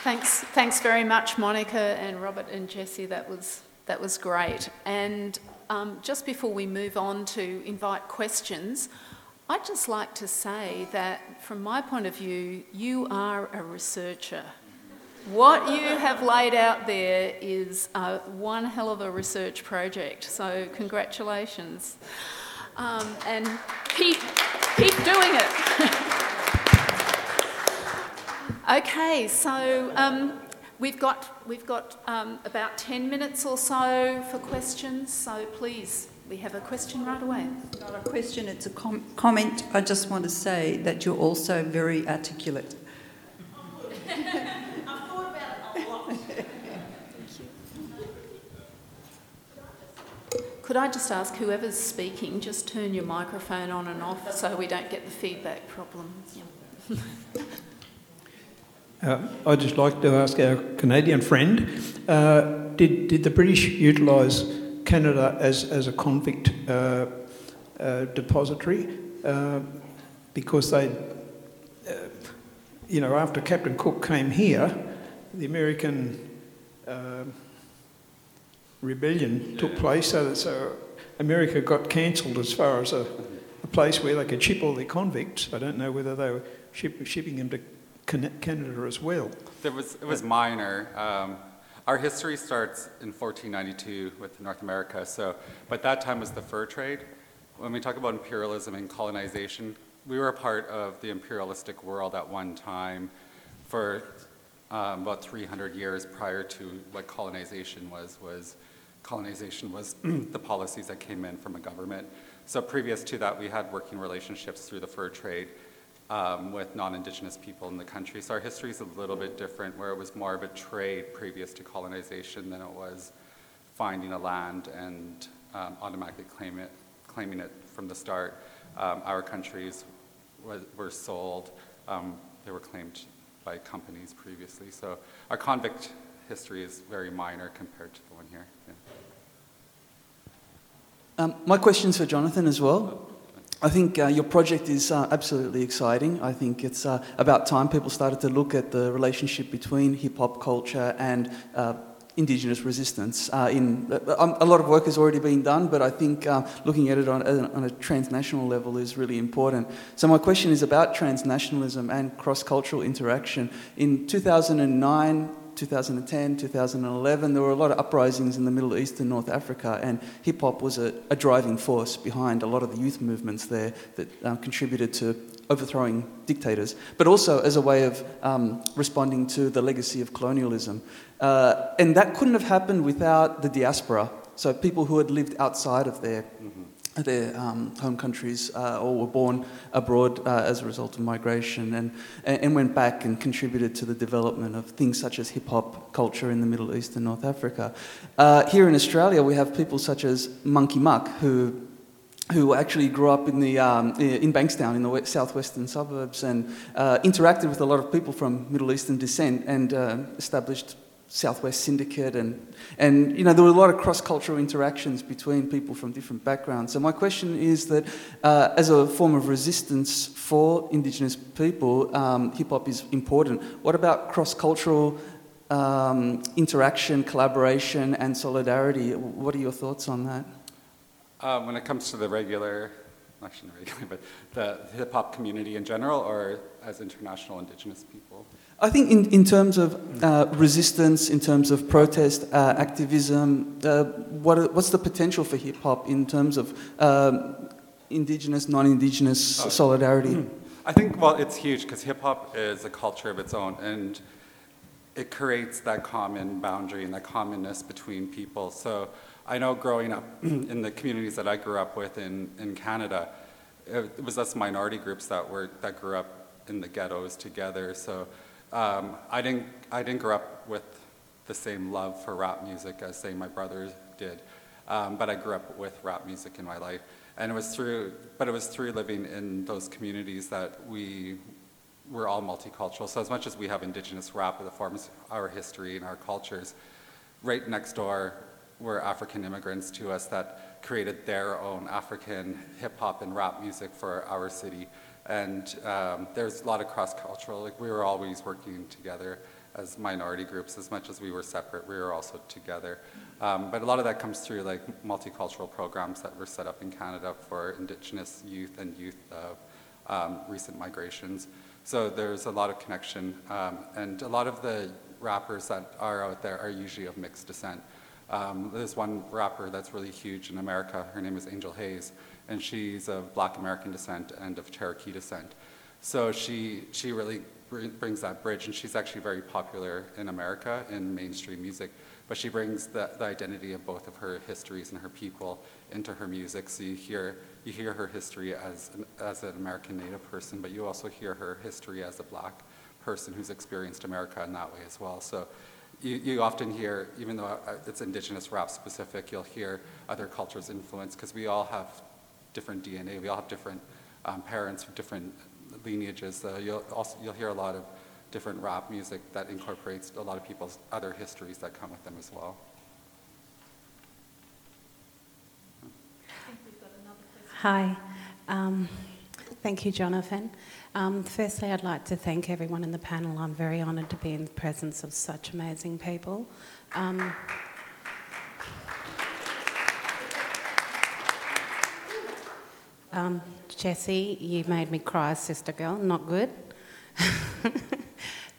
Thanks, thanks very much, Monica and Robert and Jessie. That was that was great. And um, just before we move on to invite questions, I'd just like to say that, from my point of view, you are a researcher. What you have laid out there is uh, one hell of a research project. So, congratulations um, and keep, keep doing it. okay, so um, we've got, we've got um, about 10 minutes or so for questions, so please, we have a question right away. Not a question, it's a com- comment. I just want to say that you're also very articulate. Could I just ask whoever's speaking, just turn your microphone on and off so we don't get the feedback problem? Uh, I'd just like to ask our Canadian friend uh, did, did the British utilise Canada as, as a convict uh, uh, depository? Uh, because they, uh, you know, after Captain Cook came here, the American rebellion took place, so, that, so America got cancelled as far as a, a place where they could ship all their convicts. I don't know whether they were ship, shipping them to Canada as well. There was, it was minor. Um, our history starts in 1492 with North America, so, but that time was the fur trade. When we talk about imperialism and colonization, we were a part of the imperialistic world at one time for um, about 300 years prior to what colonization was, was colonization was the policies that came in from a government. So previous to that, we had working relationships through the fur trade um, with non-Indigenous people in the country. So our history is a little bit different, where it was more of a trade previous to colonization than it was finding a land and um, automatically claim it, claiming it from the start. Um, our countries were sold; um, they were claimed by companies previously. So our convict history is very minor compared to the one here. Yeah. Um, my question's for Jonathan as well. I think uh, your project is uh, absolutely exciting. I think it's uh, about time people started to look at the relationship between hip hop culture and uh, Indigenous resistance. Uh, in uh, a lot of work has already been done, but I think looking at it on, on a transnational level is really important. So my question is about transnationalism and cross-cultural interaction. In 2009, 2010, 2011, there were a lot of uprisings in the Middle East and North Africa, and hip hop was a, a, driving force behind a lot of the youth movements there that um, contributed to overthrowing dictators, but also as a way of um, responding to the legacy of colonialism. Uh, and that couldn't have happened without the diaspora, so people who had lived outside of their mm-hmm their um, home countries uh, or were born abroad uh, as a result of migration and, and went back and contributed to the development of things such as hip hop culture in the Middle East and North Africa. Uh, here in Australia, we have people such as Munkimuk, who who actually grew up in, the, um, in Bankstown in the southwestern suburbs and uh, interacted with a lot of people from Middle Eastern descent and uh, established Southwest Syndicate, and, and you know, there were a lot of cross cultural interactions between people from different backgrounds. So, my question is that uh, as a form of resistance for Indigenous people, um, hip hop is important. What about cross cultural um, interaction, collaboration, and solidarity? What are your thoughts on that? Uh, when it comes to the regular, not regular, but the hip hop community in general, or as international Indigenous people? I think in, in terms of uh, resistance, in terms of protest, uh, activism, uh, what, what's the potential for hip hop in terms of um, indigenous, non indigenous oh. solidarity? I think, well, it's huge because hip hop is a culture of its own and it creates that common boundary and that commonness between people. So I know growing up in the communities that I grew up with in, in Canada, it was us minority groups that, were, that grew up in the ghettos together. So um, I, didn't, I didn't grow up with the same love for rap music as, say, my brothers did, um, but I grew up with rap music in my life. And it was through, but it was through living in those communities that we were all multicultural. So as much as we have indigenous rap that forms our history and our cultures, right next door were African immigrants to us that created their own African hip hop and rap music for our city. And um, there's a lot of cross-cultural, like we were always working together as minority groups, as much as we were separate, we were also together. Um, but a lot of that comes through like multicultural programs that were set up in Canada for Indigenous youth and youth of um, recent migrations. So there's a lot of connection, um, and a lot of the rappers that are out there are usually of mixed descent. Um, there's one rapper that's really huge in America. Her name is Angel Haze, and she's of Black American descent and of Cherokee descent. So she, she really brings that bridge, and she's actually very popular in America in mainstream music. But she brings the, the identity of both of her histories and her people into her music. So you hear, you hear her history as an, as an American Native person, but you also hear her history as a black person who's experienced America in that way as well. So you, you often hear, even though uh, it's Indigenous rap specific, you'll hear other cultures' influence because we all have different DNA. We all have different um, parents from different lineages. So you'll also you'll hear a lot of different rap music that incorporates a lot of people's other histories that come with them as well. Hi. Um, thank you, Jonathan. Um, firstly, I'd like to thank everyone in the panel. I'm very honoured to be in the presence of such amazing people. Um, um, Jessie, you made me cry, sister girl. Not good.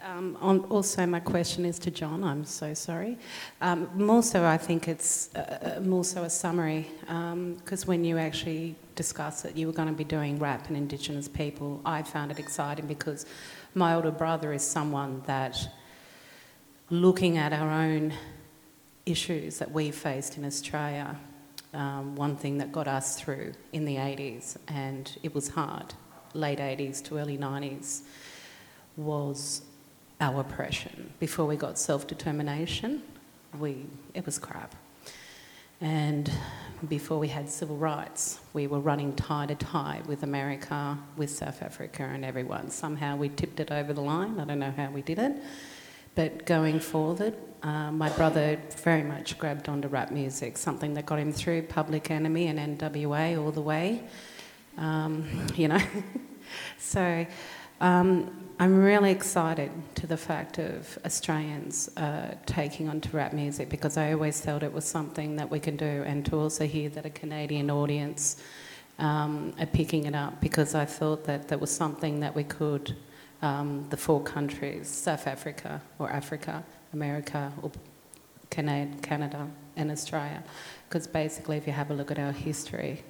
Um, on, also, my question is to John. I'm so sorry. Um, more so, I think it's uh, uh more so a summary because um, when you actually discussed that you were going to be doing rap and Indigenous people, I found it exciting because my older brother is someone that, looking at our own issues that we faced in Australia, um, one thing that got us through in the 80s, and it was hard, late 80s to early 90s, was our oppression. Before we got self determination, we, it was crap. And before we had civil rights, we were running tie to tie with America, with South Africa, and everyone. Somehow we tipped it over the line. I don't know how we did it. But going forward, uh, my brother very much grabbed onto rap music, something that got him through Public Enemy and NWA all the way. Um, you know? so um, I'm really excited to the fact of Australians uh, taking on to rap music because I always felt it was something that we can do, and to also hear that a Canadian audience um, are picking it up because I thought that that was something that we could, um, the four countries, South Africa or Africa, America or Canada and Australia, because basically, if you have a look at our history,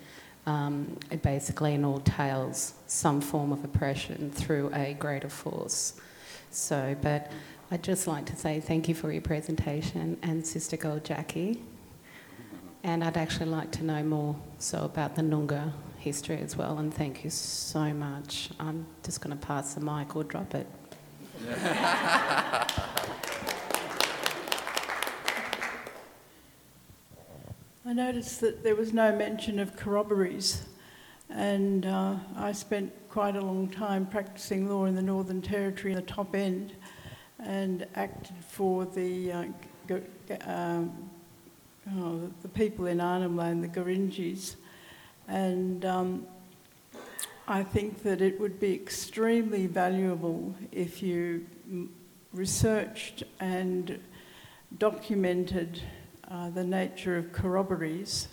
um, it basically in all tales some form of oppression through a greater force. So, but I'd just like to say thank you for your presentation and Sister Girl Jackie. And I'd actually like to know more so about the Noongar history as well. And thank you so much. I'm just going to pass the mic or drop it. I noticed that there was no mention of corroborees, and uh, I spent quite a long time practicing law in the Northern Territory in the top end and acted for the, uh, um, oh, the people in Arnhem Land, the Gurindjis. And um, I think that it would be extremely valuable if you researched and documented uh, the nature of corroborees.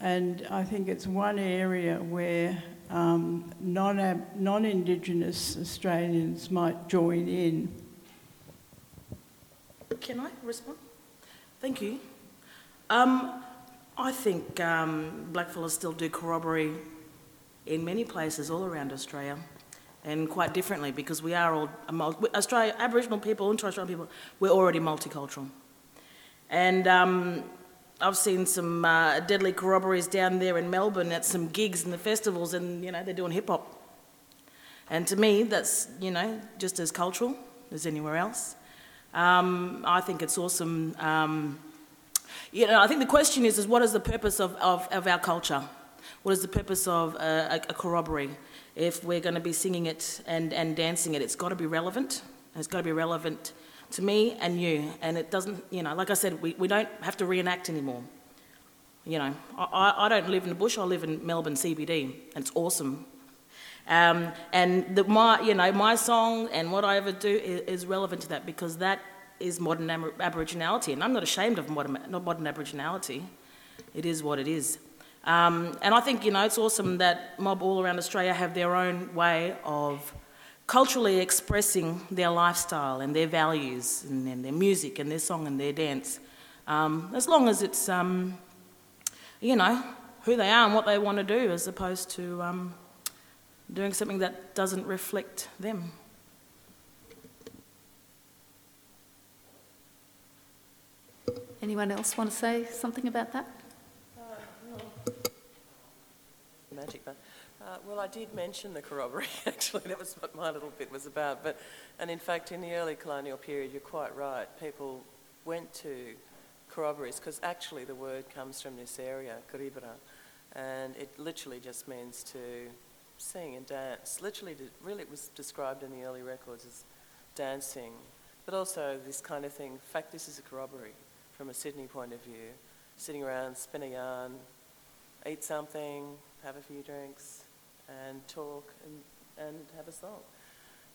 And I think it's one area where um, non, non-Indigenous Australians might join in. Can I respond? Thank you. Um, I think um, blackfellas still do corroboree in many places all around Australia and quite differently because we are all, Australia, Aboriginal people and Torres Strait people, we're already multicultural. And um, I've seen some uh, deadly corroborees down there in Melbourne at some gigs and the festivals, and you know they're doing hip hop. And to me, that's you know just as cultural as anywhere else. Um, I think it's awesome. You know, I think the question is, is what is the purpose of, of, of our culture? What is the purpose of a, a, a corroboree? If we're going to be singing it and, and dancing it, it's got to be relevant. It's got to be relevant to me and you. And it doesn't, you know, like I said, we, we don't have to reenact anymore. You know, I, I don't live in the bush, I live in Melbourne CBD, and it's awesome. Um, and the, my, you know, my song and what I ever do is, is relevant to that because that is modern Aboriginality. And I'm not ashamed of modern, not modern Aboriginality. It is what it is. Um, and I think, you know, it's awesome that mob all around Australia have their own way of culturally expressing their lifestyle and their values and, and their music and their song and their dance. Um, as long as it's, um, you know, who they are and what they want to do as opposed to um, doing something that doesn't reflect them. Anyone else want to say something about that? Uh, Magic, but uh, well, I did mention the corroboree, actually. That was what my little bit was about. But, and in fact, in the early colonial period, you're quite right. People went to corroborees, because actually the word comes from this area, Karibra, and it literally just means to sing and dance. Literally, really, it was described in the early records as dancing, but also this kind of thing. In fact, this is a corroboree from a Sydney point of view, sitting around, spin a yarn, eat something, have a few drinks, and talk and, and have a song.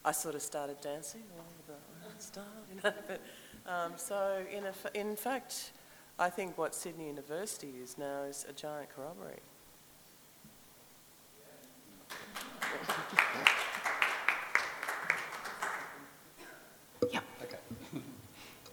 I sort of started dancing along with the style, you know. But, um, so, in, a, in fact, I think what Sydney University is now is a giant corroboree.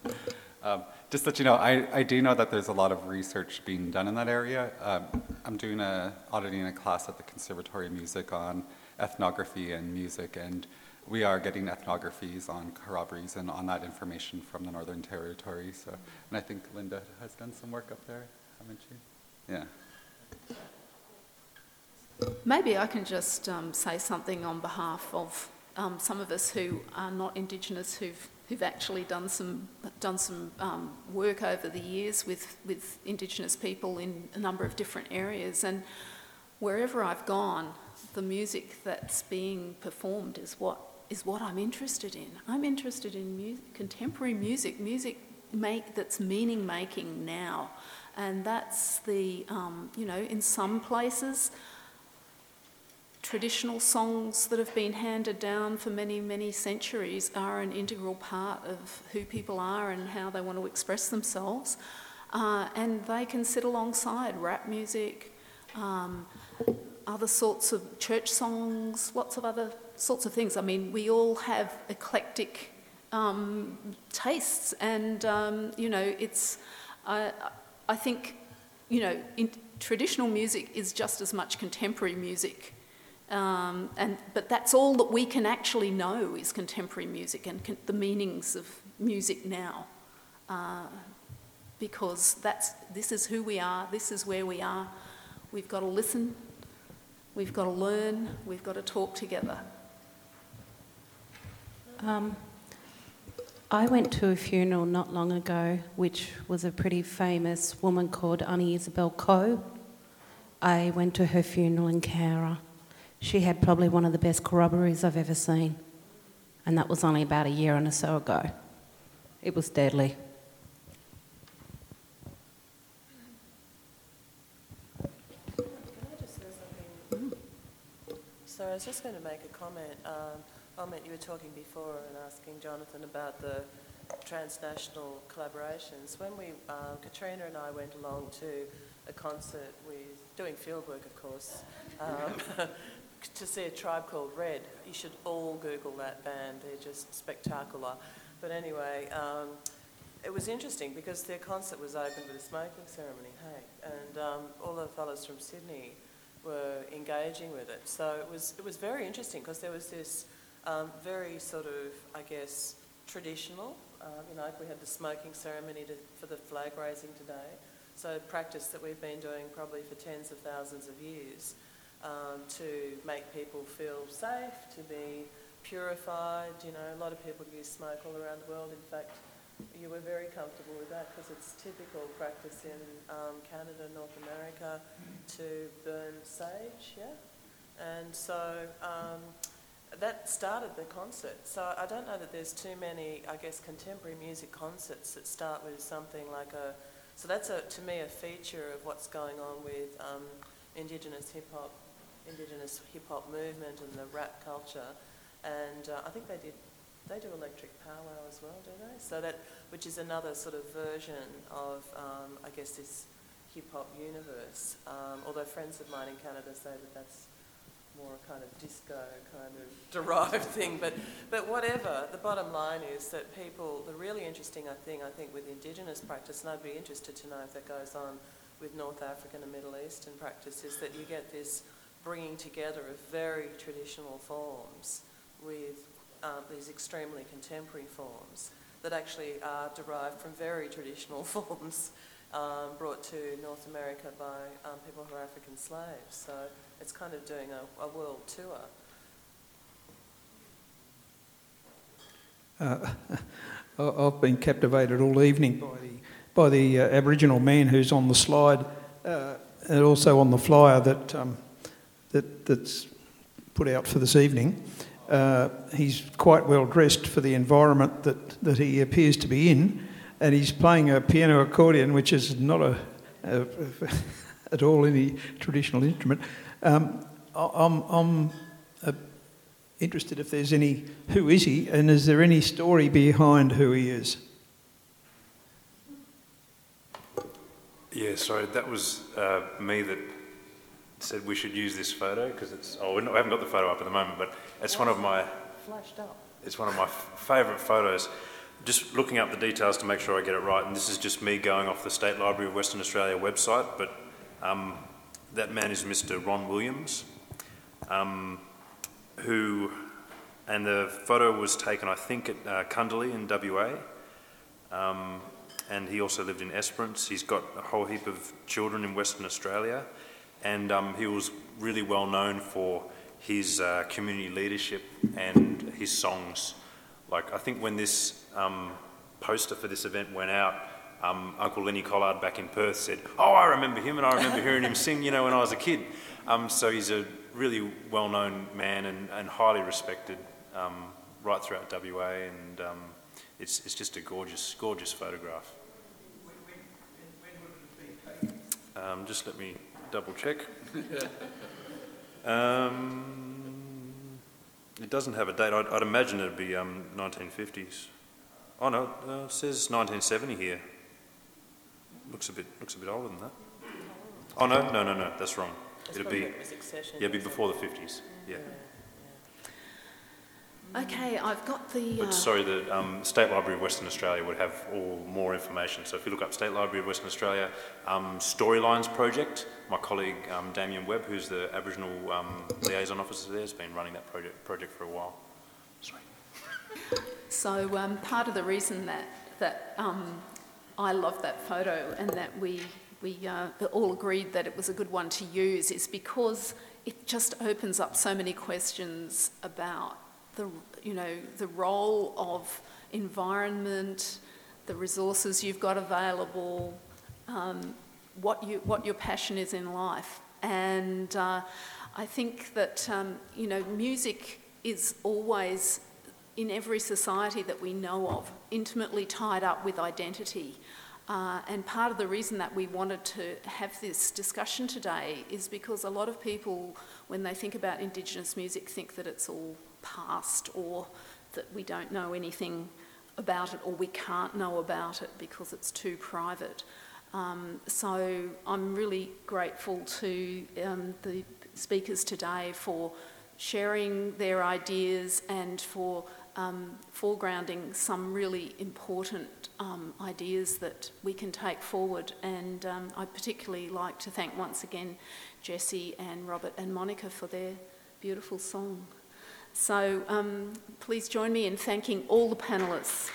Um, just let you know, I, I do know that there's a lot of research being done in that area. Um, I'm doing a auditing a class at the Conservatory of Music on ethnography and music, and we are getting ethnographies on corroborees and on that information from the Northern Territory. So, and I think Linda has done some work up there, haven't you? Yeah. Maybe I can just um, say something on behalf of um, some of us who are not Indigenous, who've who've actually done some done some um, work over the years with with Indigenous people in a number of different areas, and wherever I've gone, the music that's being performed is what is what I'm interested in. I'm interested in contemporary music, music make that's meaning making now, and that's the um, you know in some places traditional songs that have been handed down for many, many centuries are an integral part of who people are and how they want to express themselves. Uh, and they can sit alongside rap music, um, other sorts of church songs, lots of other sorts of things. I mean, we all have eclectic um, tastes, and um, you know, it's. Uh, I think, you know, traditional music is just as much contemporary music um, and, but that's all that we can actually know is contemporary music and con- the meanings of music now. Uh, because that's, this is who we are, this is where we are. We've got to listen, we've got to learn, we've got to talk together. Um, I went to a funeral not long ago, which was a pretty famous woman called Annie Isabel Coe. I went to her funeral in Cowra. She had probably one of the best corroborees I've ever seen, and that was only about a year and a so ago. It was deadly. So I was just going to make a comment. Um, Ahmet, you were talking before and asking Jonathan about the transnational collaborations. When we, uh, Katrina and I went along to a concert with, doing fieldwork of course, um, to see a tribe called Red. You should all Google that band. They're just spectacular. But anyway, um, it was interesting because their concert was opened with a smoking ceremony, hey, and um, all the fellows from Sydney were engaging with it. So it was it was very interesting because there was this um, very sort of, I guess, traditional. Um, you know, like we had the smoking ceremony to, for the flag raising today. So practice that we've been doing probably for tens of thousands of years um, to make people feel safe, to be purified. You know, a lot of people use smoke all around the world. In fact, you were very comfortable with that because it's typical practice in um, Canada, North America, to burn sage, yeah? And so um, that started the concert. So I don't know that there's too many, I guess, contemporary music concerts that start with something like a. So that's a, to me a feature of what's going on with um, Indigenous hip hop Indigenous hip hop movement and the rap culture. And uh, I think they did, they do electric powwow as well, do they? So that, which is another sort of version of, um, I guess, this hip hop universe. Um, although friends of mine in Canada say that that's more a kind of disco kind of derived thing. But, but whatever, the bottom line is that people, the really interesting thing I think with Indigenous practice, and I'd be interested to know if that goes on with North African and Middle Eastern practice, is that you get this bringing together of very traditional forms with um, these extremely contemporary forms that actually are derived from very traditional forms um, brought to North America by um, people who are African slaves. So it's kind of doing a, a world tour. Uh, I've been captivated all evening by the, by the uh, Aboriginal man who's on the slide uh, and also on the flyer that, um, that, that's put out for this evening. Uh, he's quite well dressed for the environment that, that he appears to be in, and he's playing a piano accordion, which is not a, a at all any traditional instrument. Um, I'm, I'm uh, interested if there's any who is he, and is there any story behind who he is? Yeah, sorry, that was uh, me that said we should use this photo because it's. Oh, not, we haven't got the photo up at the moment, but it's one of my. Flashed up. It's one of my f- favourite photos. Just looking up the details to make sure I get it right, and this is just me going off the State Library of Western Australia website. But um, that man is Mr. Ron Williams, um, who, and the photo was taken, I think, at uh, Cundeelee in WA. Um, and he also lived in Esperance. He's got a whole heap of children in Western Australia, and um, he was really well known for his uh, community leadership and his songs. Like I think when this um, poster for this event went out, um, Uncle Lenny Collard back in Perth said, "Oh, I remember him, and I remember hearing him sing, you know, when I was a kid." Um, so he's a really well-known man and, and highly respected um, right throughout WA, and um, it's, it's just a gorgeous, gorgeous photograph. Um, just let me double check. um, it doesn't have a date. I'd, I'd imagine it'd be um, 1950s. Oh no, uh, it says 1970 here. Looks a bit looks a bit older than that. Oh no, no, no, no, that's wrong. It'd be Succession. yeah, it'd be before the 50s. Yeah. Okay, I've got the. But uh, sorry, the um, State Library of Western Australia would have all more information. So if you look up State Library of Western Australia um, Storylines Project, my colleague um, Damien Webb, who's the Aboriginal um, liaison officer there, has been running that project project for a while. Sorry. So um, part of the reason that that um, I love that photo and that we we uh, all agreed that it was a good one to use is because it just opens up so many questions about the you know the role of environment, the resources you've got available, um, what you what your passion is in life, and uh, I think that um, you know music is always in every society that we know of, intimately tied up with identity. Uh, and part of the reason that we wanted to have this discussion today is because a lot of people, when they think about Indigenous music, think that it's all past or that we don't know anything about it or we can't know about it because it's too private. Um, so I'm really grateful to um, the speakers today for sharing their ideas and for um, foregrounding some really important um, ideas that we can take forward. And um, I'd particularly like to thank once again Jessie and Robert and Monica for their beautiful song. So um, please join me in thanking all the panellists.